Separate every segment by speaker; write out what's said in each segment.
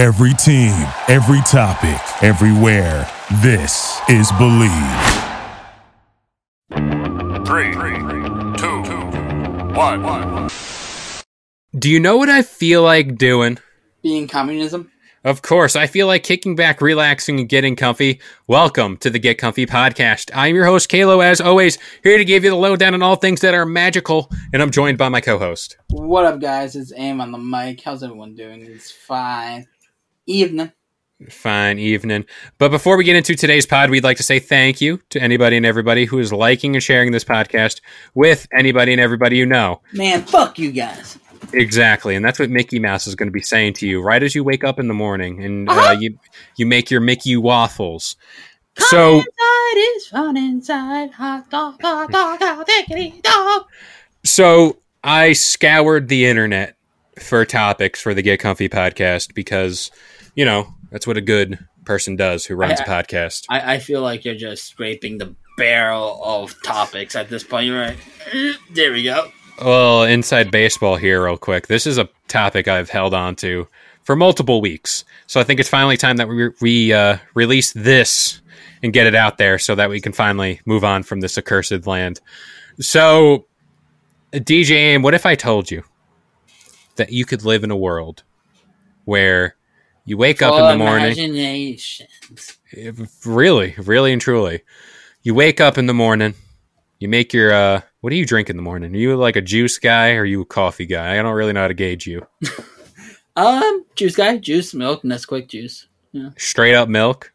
Speaker 1: Every team, every topic, everywhere. This is Bleav.
Speaker 2: Three, two, one.
Speaker 3: Do you know what I feel like doing?
Speaker 4: being communism.
Speaker 3: Of course, I feel like kicking back, relaxing, and getting comfy. Welcome to the Get Comfy podcast. I'm your host, Kalo, as always, here to give you the lowdown on all things that are magical, and I'm joined by my co host.
Speaker 4: What up, guys? It's Aim on the mic. How's everyone doing? It's fine. Evening.
Speaker 3: Fine evening. But before we get into today's pod, we'd like to say thank you to anybody and everybody who is liking and sharing this podcast with anybody and everybody you know.
Speaker 4: Man, fuck you guys.
Speaker 3: Exactly, and that's what Mickey Mouse is going to be saying to you right as you wake up in the morning, and uh,
Speaker 4: Uh-huh.
Speaker 3: you you make your Mickey waffles.
Speaker 4: Come
Speaker 3: So
Speaker 4: inside is fun inside. Hot dog, hot dog, hot diggity dog.
Speaker 3: so I scoured the internet for topics for the Get Comfy podcast because you know that's what a good person does who runs a
Speaker 4: I-
Speaker 3: podcast.
Speaker 4: I, I feel like you're just scraping the barrel of topics at this point. You're right. Eh, There we go.
Speaker 3: Well, inside baseball here, real quick. This is a topic I've held on to for multiple weeks, so I think it's finally time that we we uh, release this and get it out there, so that we can finally move on from this accursed land. So, DJ, Aim, what if I told you that you could live in a world where you wake up in the morning? Really, really and truly. You wake up in the morning, you make your uh what do you drink in the morning? Are you like a juice guy or are you a coffee guy? I don't really know how to gauge you.
Speaker 4: Um, juice guy, juice, milk, Nesquik juice.
Speaker 3: Straight up milk?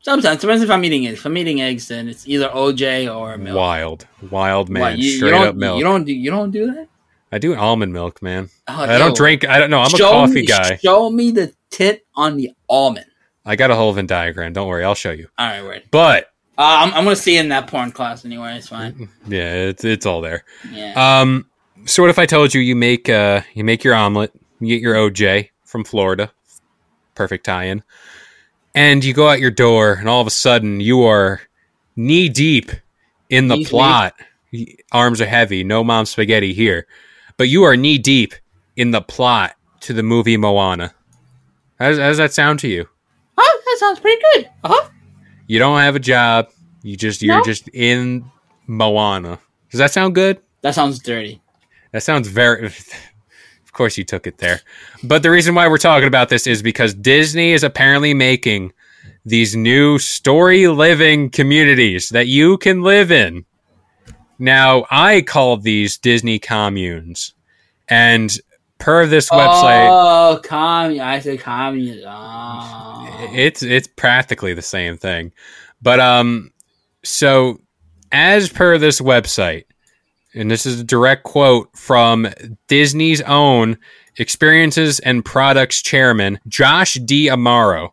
Speaker 4: Sometimes depends if I'm eating eggs. If I'm eating eggs, then it's either OJ or milk.
Speaker 3: Wild. Wild man.
Speaker 4: What, you, you
Speaker 3: Straight
Speaker 4: don't,
Speaker 3: up milk.
Speaker 4: You don't do you don't do that?
Speaker 3: I do almond milk, man.
Speaker 4: Oh,
Speaker 3: I don't
Speaker 4: yo,
Speaker 3: drink I don't know, I'm a coffee
Speaker 4: me-
Speaker 3: guy.
Speaker 4: Show me the tit on the almond.
Speaker 3: I got a whole Venn diagram. Don't worry, I'll show you.
Speaker 4: All right, wait.
Speaker 3: But
Speaker 4: Uh, I'm, I'm gonna see it in that porn class anyway. It's fine.
Speaker 3: yeah, it's it's all there.
Speaker 4: Yeah.
Speaker 3: Um, so what if I told you you make uh you make your omelet, you get your OJ from Florida, perfect tie-in, and you go out your door, and all of a sudden you are knee deep in the plot. Arms are heavy, no mom spaghetti here, but you are knee deep in the plot to the movie Moana. How does, how does that sound to you?
Speaker 4: oh, that sounds pretty good. Uh huh.
Speaker 3: You don't have a job. You just you're
Speaker 4: No.
Speaker 3: just in Moana. Does that sound good?
Speaker 4: That sounds dirty.
Speaker 3: That sounds very. Of course, you took it there. But the reason why we're talking about this is because Disney is apparently making these new story living communities that you can live in. Now, I call these Disney communes. And per this website,
Speaker 4: Oh, commun. I said communism. Oh.
Speaker 3: it's it's practically the same thing. But um so as per this website, and this is a direct quote from Disney's own experiences and products chairman, Josh D'Amaro.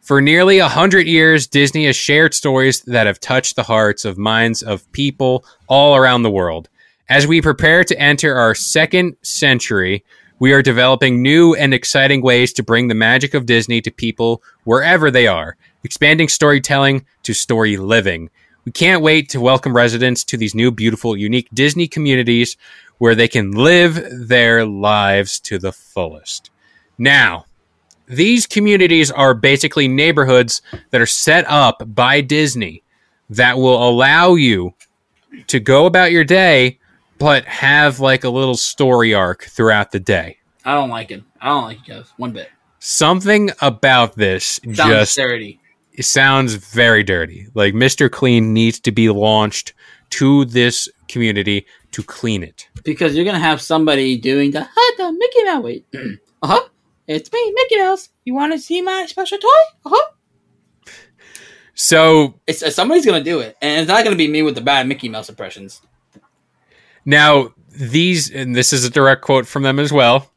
Speaker 3: For nearly a hundred years, Disney has shared stories that have touched the hearts of minds of people all around the world. As we prepare to enter our second century, we are developing new and exciting ways to bring the magic of Disney to people wherever they are, expanding storytelling to story living. We can't wait to welcome residents to these new, beautiful, unique Disney communities where they can live their lives to the fullest. Now, these communities are basically neighborhoods that are set up by Disney that will allow you to go about your day, but have like a little story arc throughout the day.
Speaker 4: I don't like it. I don't like it. One bit.
Speaker 3: Something about this
Speaker 4: Sounds
Speaker 3: just
Speaker 4: dirty.
Speaker 3: it sounds very dirty. Like Mr. Clean needs to be launched to this community to clean it.
Speaker 4: Because you're gonna have somebody doing the huh, the Mickey Mouse. Wait. uh huh. It's me, Mickey Mouse. You want to see my special toy? Uh huh.
Speaker 3: So
Speaker 4: It's uh, somebody's gonna do it, and it's not gonna be me with the bad Mickey Mouse impressions.
Speaker 3: Now these, and this is a direct quote from them as well.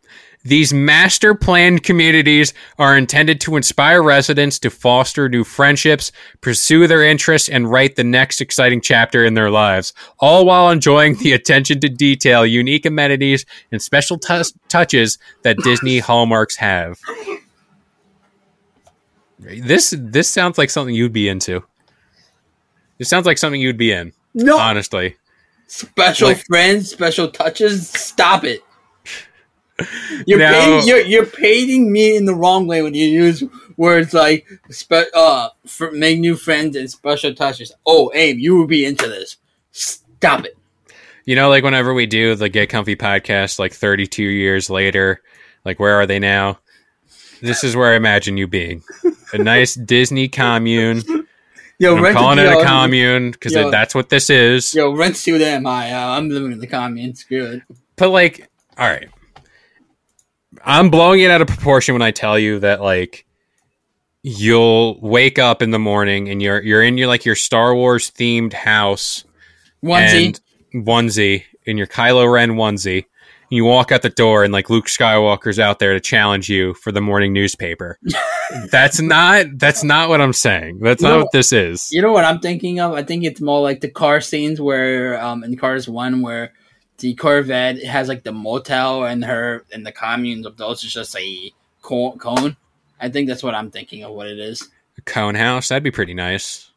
Speaker 3: These master planned communities are intended to inspire residents to foster new friendships, pursue their interests, and write the next exciting chapter in their lives, all while enjoying the attention to detail, unique amenities, and special tou- touches that Disney hallmarks have. This this sounds like something you'd be into. It sounds like something you'd be in,
Speaker 4: No
Speaker 3: honestly.
Speaker 4: Special
Speaker 3: Like-
Speaker 4: friends, special touches. Stop it. You're
Speaker 3: No.
Speaker 4: painting, you're you're painting me in the wrong way when you use words like spe- uh for, make new friends and special touches. Oh, Abe, you will be into this. Stop it.
Speaker 3: You know, like whenever we do the Get Comfy podcast, like 32 years later, like where are they now? This is where I imagine you being. A nice Disney commune.
Speaker 4: Yo,
Speaker 3: I'm
Speaker 4: rent
Speaker 3: calling it
Speaker 4: yo,
Speaker 3: a commune because that's what this is.
Speaker 4: Yo, rent student am I? Uh, I'm living in the commune. Screw it.
Speaker 3: But like, all right, I'm blowing it out of proportion when I tell you that like you'll wake up in the morning and you're you're in your like your Star Wars themed house
Speaker 4: Onesie.
Speaker 3: and onesie in your Kylo Ren onesie. You walk out the door and like Luke Skywalker's out there to challenge you for the morning newspaper. that's not that's not what I'm saying. That's not
Speaker 4: No.
Speaker 3: what this is.
Speaker 4: You know what I'm thinking of? I think it's more like the car scenes where, um, in Cars One, where the Corvette has like the motel and her and the communes of those is just a co- cone. I think that's what I'm thinking of. What it is.
Speaker 3: A cone house that'd be pretty nice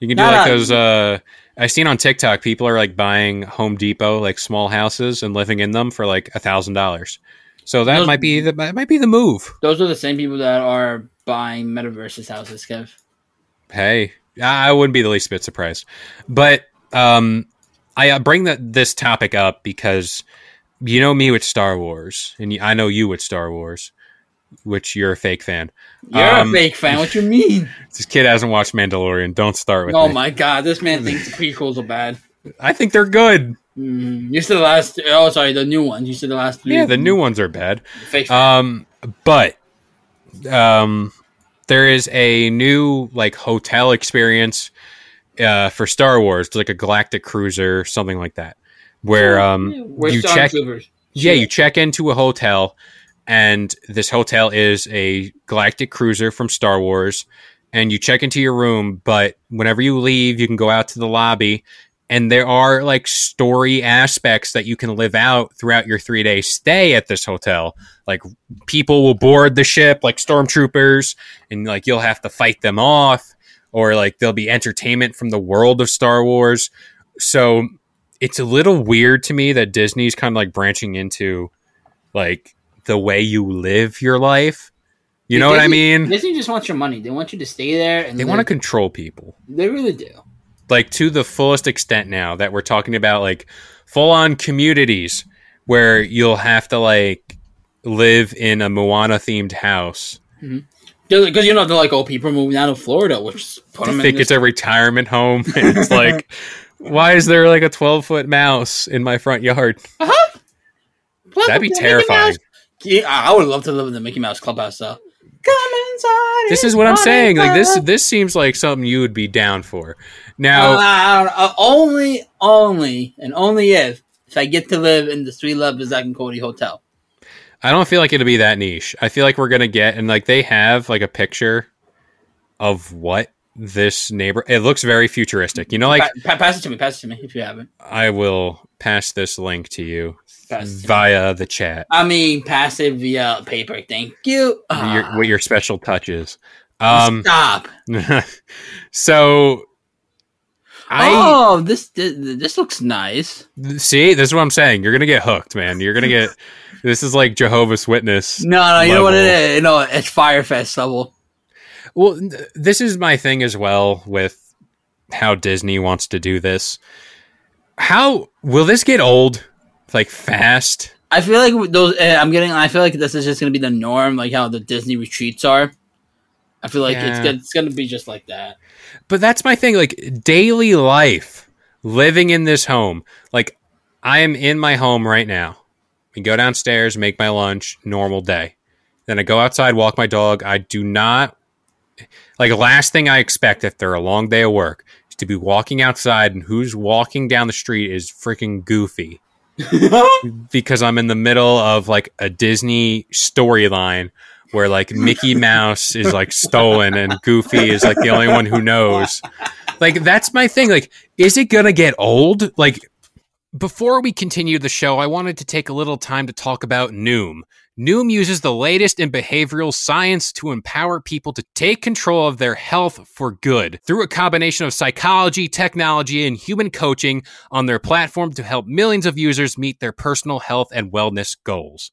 Speaker 3: you can do
Speaker 4: Not
Speaker 3: like
Speaker 4: a-
Speaker 3: those uh i seen on tiktok people are like buying home depot like small houses and living in them for like a thousand dollars. So that
Speaker 4: Those-
Speaker 3: might be the that might be the move.
Speaker 4: Those are the same people that are buying metaverses houses, Kev.
Speaker 3: hey i wouldn't be the least bit surprised. But um i bring that this topic up because you know me with star wars and I know you with star wars which you're a fake fan
Speaker 4: You're
Speaker 3: Um,
Speaker 4: a fake fan. What you mean?
Speaker 3: this kid hasn't watched mandalorian don't start with
Speaker 4: oh
Speaker 3: me
Speaker 4: my god, this man thinks the prequels are bad.
Speaker 3: i think they're good
Speaker 4: Mm, you said the last. Oh, sorry, the new ones. You said the last three.
Speaker 3: yeah the new ones are bad
Speaker 4: Fake fan.
Speaker 3: Um, but um, there is a new like hotel experience uh, for Star Wars, like a galactic cruiser, something like that, where um,
Speaker 4: We're
Speaker 3: you check. Yeah, you check into a hotel, and this hotel is a galactic cruiser from Star Wars. And you check into your room, but whenever you leave, you can go out to the lobby, and there are like story aspects that you can live out throughout your three day stay at this hotel. Like people will board the ship, like stormtroopers, and like you'll have to fight them off, or like there'll be entertainment from the world of Star Wars. So it's a little weird to me that Disney's kind of like branching into like the way you live your life. You know what I mean?
Speaker 4: Disney just wants your money. They want you to stay there, and
Speaker 3: They want to control people
Speaker 4: They really do.
Speaker 3: like to the fullest extent now that we're talking about like full on communities where you'll have to like live in a Moana themed house. Mm-hmm.
Speaker 4: Because you know they're like, oh, people are moving out of Florida, which put
Speaker 3: I
Speaker 4: them
Speaker 3: think
Speaker 4: in
Speaker 3: it's a retirement home. It's like, why is there like a 12 foot mouse in my front yard? Uh-huh.
Speaker 4: Plus,
Speaker 3: That'd be terrifying.
Speaker 4: Mouse- Yeah, I would love to live in the Mickey Mouse clubhouse though. Come inside.
Speaker 3: This is what I'm saying.
Speaker 4: and
Speaker 3: Like this, this seems like something you would be down for.
Speaker 4: Uh,
Speaker 3: Now,
Speaker 4: I don't- uh, only, only, and only if if I get to live in the Suite Life of Zack and Cody Hotel.
Speaker 3: I don't feel like it'll be that niche. I feel like we're gonna get and like they have like a picture of what this neighbor. It looks very futuristic. You know, like
Speaker 4: Pa- pa- pass it to me. Pass it to me if you haven't.
Speaker 3: I will pass this link to you
Speaker 4: Pass it to
Speaker 3: via the chat.
Speaker 4: I mean, pass it via paper. Thank you.
Speaker 3: Your,
Speaker 4: Ah,
Speaker 3: what your special touch is. Um,
Speaker 4: stop.
Speaker 3: so I
Speaker 4: oh, this, this this looks nice.
Speaker 3: see. This is what I'm saying. You're gonna get hooked, man. You're gonna get. This is like Jehovah's Witness.
Speaker 4: No, no, you know what it is.
Speaker 3: level.
Speaker 4: is. You know, it's Fyre Fest level.
Speaker 3: Well, this is my thing as well with how Disney wants to do this. How will this get old? Like fast?
Speaker 4: I feel like those. Uh, I'm getting. I feel like this is just gonna be the norm, like how the Disney retreats are. I feel like
Speaker 3: Yeah.
Speaker 4: gonna, it's gonna be just like that.
Speaker 3: But that's my thing. Like daily life, living in this home. Like I am in my home right now. I go downstairs, make my lunch, normal day. Then I go outside, walk my dog. I do not like the last thing I expect after a long day of work is to be walking outside and who's walking down the street is freaking goofy. because I'm in the middle of like a Disney storyline where like Mickey Mouse is like stolen and Goofy is like the only one who knows. Like that's my thing. Like, is it gonna get old? Like, before we continue the show, I wanted to take a little time to talk about Noom. Noom uses the latest in behavioral science to empower people to take control of their health for good through a combination of psychology, technology, and human coaching on their platform to help millions of users meet their personal health and wellness goals.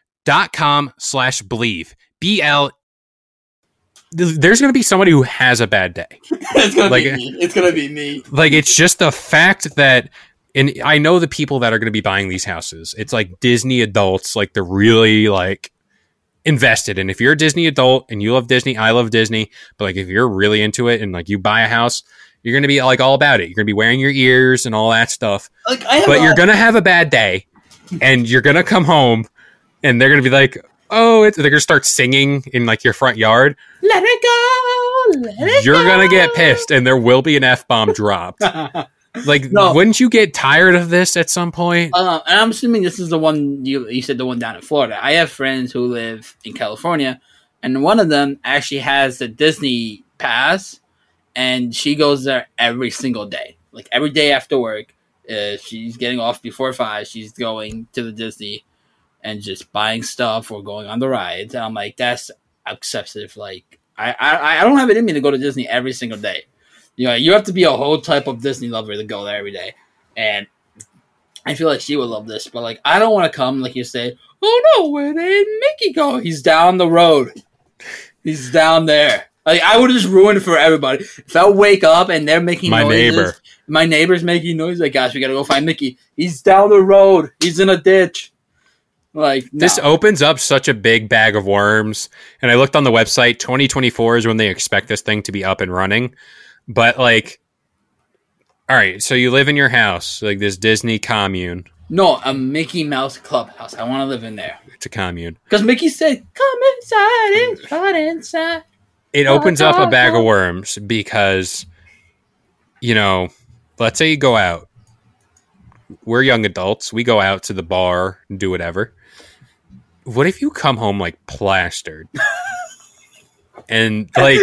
Speaker 3: dot com slash bleav b l. There's going to be somebody who has a bad day.
Speaker 4: It's gonna
Speaker 3: Like-
Speaker 4: be me. It's gonna be me.
Speaker 3: like it's just the fact that and i know the people that are going to be buying these houses. It's like disney adults like they're really like invested and if you're a disney adult and you love disney i love disney but like if you're really into it and like you buy a house you're going to be like all about it. You're going to be wearing your ears and all that stuff.
Speaker 4: Like I
Speaker 3: but
Speaker 4: a-
Speaker 3: you're gonna have a bad day and you're gonna come home and they're gonna be like oh it's, they're gonna start singing in like your front yard
Speaker 4: let it go. Let it
Speaker 3: you're gonna get pissed and there will be an f-bomb dropped like
Speaker 4: No.
Speaker 3: wouldn't you get tired of this at some point
Speaker 4: Uh, and I'm assuming this is the one you you said the one down in Florida. I have friends who live in California, and one of them actually has the Disney pass, and she goes there every single day. Like every day after work, uh, she's getting off before five. She's going to the Disney and just buying stuff or going on the rides. And I'm like, that's excessive. Like I, I I don't have it in me to go to Disney every single day. You know, you have to be a whole type of Disney lover to go there every day. And I feel like she would love this, but like I don't want to come, like you say, oh no, where did Mickey go? He's down the road. He's down there. Like I would just ruin it for everybody. If I wake up and they're making
Speaker 3: My
Speaker 4: noises,
Speaker 3: neighbor.
Speaker 4: my neighbor's making noise, like gosh, we gotta go find Mickey. He's down the road. He's in a ditch. Like
Speaker 3: this opens up such a big bag of worms. And i looked on the website 2024 is when they expect this thing to be up and running. But like all right so you live in your house like this disney commune.
Speaker 4: No a Mickey Mouse clubhouse. I want to live in there.
Speaker 3: It's a commune.
Speaker 4: Because Mickey said, "Come inside, fun inside."
Speaker 3: it opens up a bag of worms because you know let's say you go out. We're young adults. We go out to the bar and do whatever what if you come home like plastered and like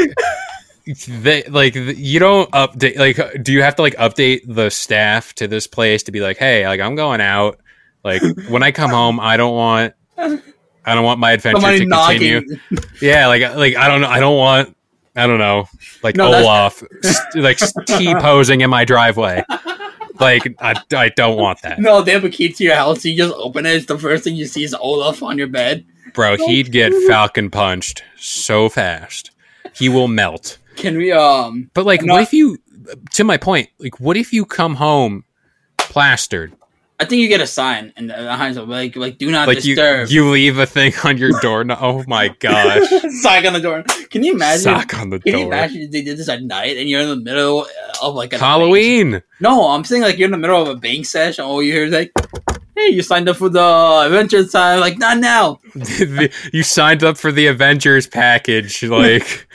Speaker 3: they like you don't update like uh, do you have to like update the staff to this place to be like hey like i'm going out like when i come home i don't want i don't want my adventure
Speaker 4: Somebody
Speaker 3: to continue
Speaker 4: knocking.
Speaker 3: yeah, like uh, like I don't know, I don't want, I don't know, like
Speaker 4: No,
Speaker 3: Olaf, st- like t posing in my driveway. Like I, I don't want that,
Speaker 4: No, they have a key to your house. You just open it. It's the first thing you see is Olaf on your bed.
Speaker 3: bro. He'd get Falcon punched so fast, he will melt.
Speaker 4: Can we? Um.
Speaker 3: But like,
Speaker 4: No.
Speaker 3: what if you? To my point, like, what if you come home plastered?
Speaker 4: I think you get a sign and like like do not
Speaker 3: Like you,
Speaker 4: disturb.
Speaker 3: you leave a thing on your door. No, oh my gosh,
Speaker 4: sock on the door. Can you imagine?
Speaker 3: sock on the
Speaker 4: Can you
Speaker 3: door.
Speaker 4: imagine they did this at night and you're in the middle of like a
Speaker 3: Halloween.
Speaker 4: No, I'm saying like you're in the middle of a bank session. All you hear is like, "Hey, you signed up for the adventure time." Like, not now.
Speaker 3: you signed up for the Avengers package, like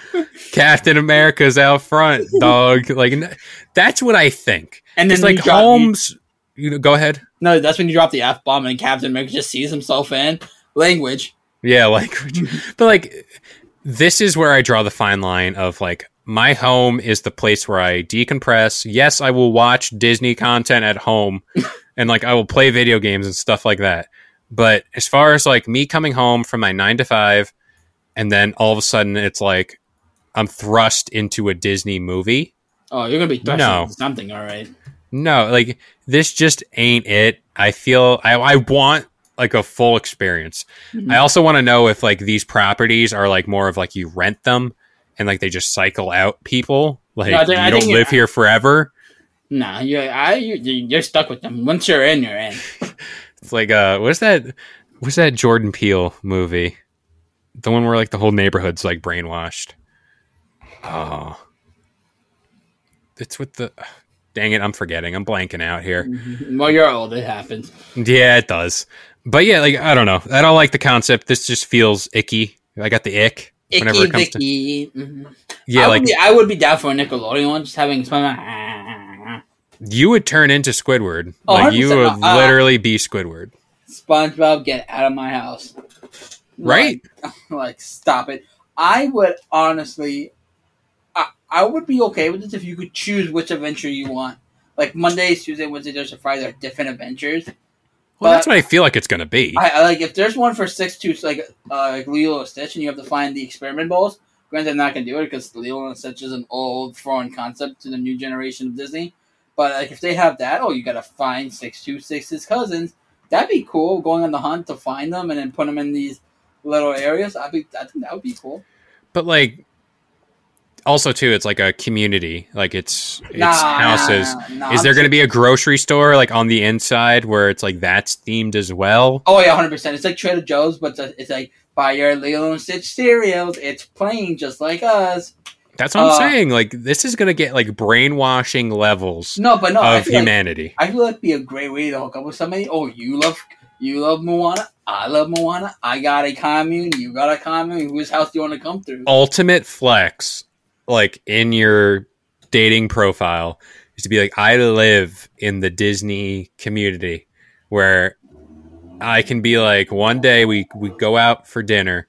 Speaker 3: Captain America's out front, dog. Like that's what I think.
Speaker 4: And then
Speaker 3: It's like
Speaker 4: you
Speaker 3: Holmes. You know, go ahead.
Speaker 4: No, that's when you drop the f bomb and Captain America just sees himself in language.
Speaker 3: Yeah, like, but like, this is where I draw the fine line of like, my home is the place where I decompress. Yes, I will watch Disney content at home, and like I will play video games and stuff like that. But as far as like me coming home from my nine to five, and then all of a sudden it's like I'm thrust into a Disney movie.
Speaker 4: Oh, you're gonna be thrusted
Speaker 3: No.
Speaker 4: into something, all right.
Speaker 3: No, like this just ain't it. I feel I, I want like a full experience.
Speaker 4: Mhm.
Speaker 3: I also want to know if like these properties are like more of like you rent them and like they just cycle out people. Like
Speaker 4: No, think-
Speaker 3: you
Speaker 4: I
Speaker 3: don't live here forever.
Speaker 4: Nah, you, I, you're stuck with them. Once you're in, you're in.
Speaker 3: It's like uh what's that what's that Jordan Peele movie? The one where like the whole neighborhood's like brainwashed. Oh. It's with the dang it, I'm forgetting. I'm blanking out here.
Speaker 4: Well, you're old. It happens.
Speaker 3: Yeah, it does. But yeah, like I don't know. I don't like the concept. This just feels icky. I got the ick whenever
Speaker 4: Icky
Speaker 3: it comes to.
Speaker 4: Mhm.
Speaker 3: Yeah,
Speaker 4: I
Speaker 3: like
Speaker 4: would be, I would be down for a Nickelodeon one, just having some.
Speaker 3: you would turn into Squidward.
Speaker 4: Oh,
Speaker 3: like you would
Speaker 4: Uh,
Speaker 3: literally be Squidward.
Speaker 4: SpongeBob, get out of my house.
Speaker 3: Right?
Speaker 4: Like, like, stop it. I would honestly, I, I would be okay with this if you could choose which adventure you want. Like Mondays, Tuesday, Wednesday, Thursday, Friday are different adventures.
Speaker 3: Well, that's what I feel like it's gonna be.
Speaker 4: I, I like if there's one for six two like uh, like Lilo and Stitch, and you have to find the experiment balls. Granted, I'm not gonna do it because Lilo and Stitch is an old foreign concept to the new generation of Disney. But like if they have that, oh, you gotta find six two six's cousins. That'd be cool. Going on the hunt to find them and then put them in these little areas. I'd be. I think that would be cool.
Speaker 3: but like also too, it's like a community. Like it's it's houses. Is
Speaker 4: I'm
Speaker 3: there going to be a grocery store like on the inside where it's like that's themed as well?
Speaker 4: Oh yeah, hundred percent. It's like Trader Joe's, but it's, it's like buy your Lilo and Stitch cereals. It's plain, just like us.
Speaker 3: That's what I'm
Speaker 4: Uh,
Speaker 3: saying. Like this is going to get like brainwashing levels
Speaker 4: No, but no, I
Speaker 3: of
Speaker 4: like-
Speaker 3: humanity.
Speaker 4: I feel like it'd be a great way to hook up with somebody. Oh, you love you love Moana. I love Moana. I got a commune. You got a commune. Whose house do you want to come through?
Speaker 3: Ultimate flex, like in your dating profile, is to be like, I live in the Disney community where I can be like, one day we we go out for dinner,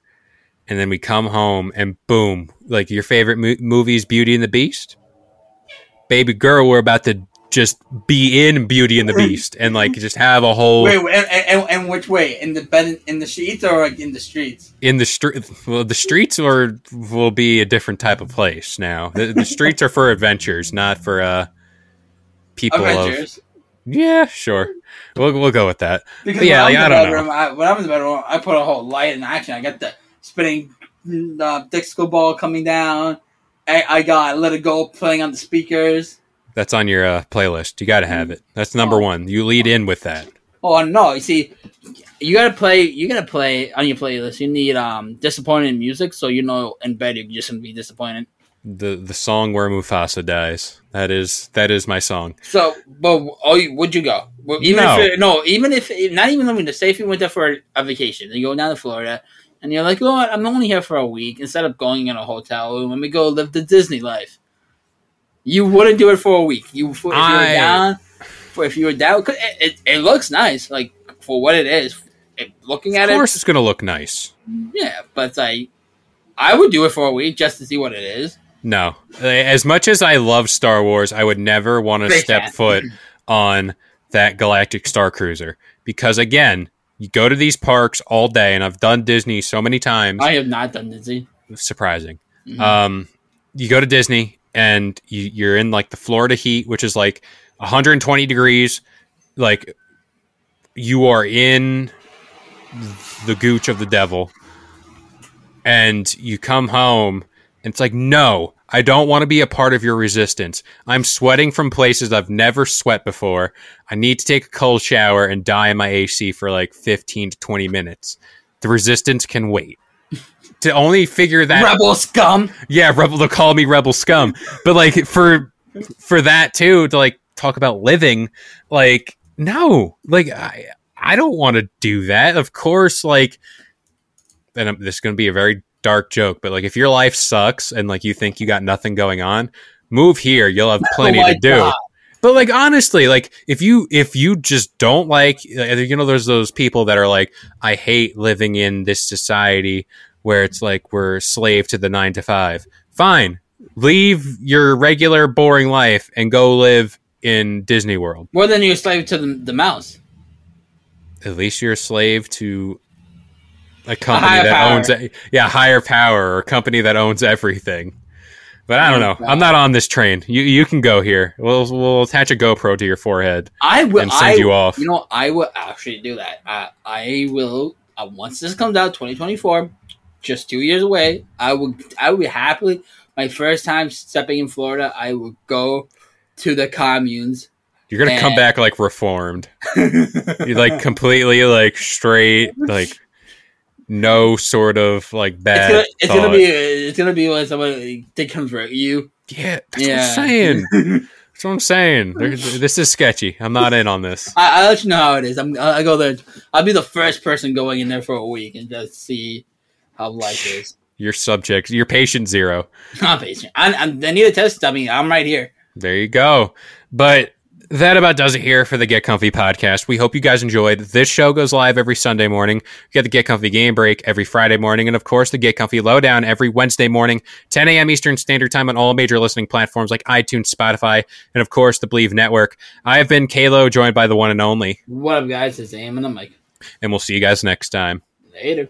Speaker 3: and then we come home and boom, like your favorite mo- movie is Beauty and the Beast. Baby girl, we're about to just be in Beauty and the Beast and like just have a whole
Speaker 4: Wait, and, and, and which way? In the bed, in the sheets, or like in the streets?
Speaker 3: in the street. Well, the streets are will be a different type of place now. The, the streets are for adventures, not for uh people of. Yeah, sure. We'll we'll go with that.
Speaker 4: Because
Speaker 3: But yeah, like, I don't know.
Speaker 4: I, when I'm in the bedroom, I put a whole light in action. I got the spinning uh, disco ball coming down. I, I got Let It Go playing on the speakers.
Speaker 3: That's on your uh, playlist. You got to have it. That's number
Speaker 4: Oh.
Speaker 3: one. You lead in with that.
Speaker 4: Oh no! You see, you gotta play. You gotta play on your playlist. You need um disappointing music, so you know in bed you're just gonna be disappointed.
Speaker 3: The the song where Mufasa dies. That is that is my song.
Speaker 4: So, but oh, would you go? Well, even
Speaker 3: No.
Speaker 4: if no, even if not even let me say if you went there for a vacation, and you go down to Florida, and you're like, oh, I'm only here for a week. Instead of going in a hotel room, let me go live the Disney life. You wouldn't do it for a week. You if you were
Speaker 3: I-
Speaker 4: down, for if you were down, 'cause it, it, it looks nice, like for what it is. It, looking at it, Of
Speaker 3: course, it's gonna look nice.
Speaker 4: yeah, but like I would do it for a week just to see what it is.
Speaker 3: No, as much as I love Star Wars, I would never want to step foot on that Galactic Star Cruiser because again, you go to these parks all day, and I've done Disney so many times.
Speaker 4: I have not done Disney.
Speaker 3: surprising.
Speaker 4: Mhm.
Speaker 3: Um, you go to Disney and you, you're in like the Florida heat, which is like 120 degrees. Like you are in the gooch of the devil, and you come home, and it's like, no, I don't want to be a part of your resistance. I'm sweating from places I've never sweat before. I need to take a cold shower and die in my AC for like 15 to 20 minutes. The resistance can wait. To only figure that
Speaker 4: Rebel scum.
Speaker 3: yeah, rebel. They'll call me rebel scum. But like for for that too to like talk about living, like no, like I I don't want to do that. Of course, like, and I'm- this is going to be a very dark joke, but like if your life sucks and like you think you got nothing going on, move here. You'll have oh plenty
Speaker 4: Oh
Speaker 3: to do.
Speaker 4: God.
Speaker 3: But like honestly, like if you if you just don't like you know there's those people that are like I hate living in this society where it's like we're slave to the 9 to 5. Fine. Leave your regular boring life and go live in Disney World.
Speaker 4: More than you're a slave to the, the mouse.
Speaker 3: At least you're a slave to a company
Speaker 4: higher
Speaker 3: that
Speaker 4: power.
Speaker 3: owns yeah, higher power or a company that owns everything. But I don't know. I'm not on this train. You you can go here. We'll we'll attach a GoPro to your forehead.
Speaker 4: I will
Speaker 3: and send
Speaker 4: I,
Speaker 3: you off.
Speaker 4: You know, I will actually do that. I, I will uh, once this comes out, 2024, just two years away. I would I will be happily my first time stepping in Florida. I would go to the communes.
Speaker 3: You're gonna come back like reformed. You're like completely like straight, like no sort of like
Speaker 4: It's
Speaker 3: bad.
Speaker 4: gonna, it's gonna be it's gonna be when someone they convert you.
Speaker 3: yeah. That's
Speaker 4: yeah,
Speaker 3: what I'm saying. That's what I'm saying. There- this is sketchy. I'm not in on this.
Speaker 4: I, I'll let you know how it is. I'm I go there. I'll be the first person going in there for a week and just see how life is.
Speaker 3: Your subject, your patient zero.
Speaker 4: Not patient. I, I, need a test. Mean, I'm right here.
Speaker 3: There you go. But that about does it here for the Get Comfy podcast. We hope you guys enjoyed. This show goes live every Sunday morning. We get the Get Comfy game break every Friday morning. And of course, the Get Comfy lowdown every Wednesday morning, 10 a.m. Eastern Standard Time on all major listening platforms like iTunes, Spotify, and of course, the Bleav Network. I have been Kalo, joined by the one and only.
Speaker 4: What up, guys? It's Aim and I'm like,
Speaker 3: And we'll see you guys next time.
Speaker 4: later.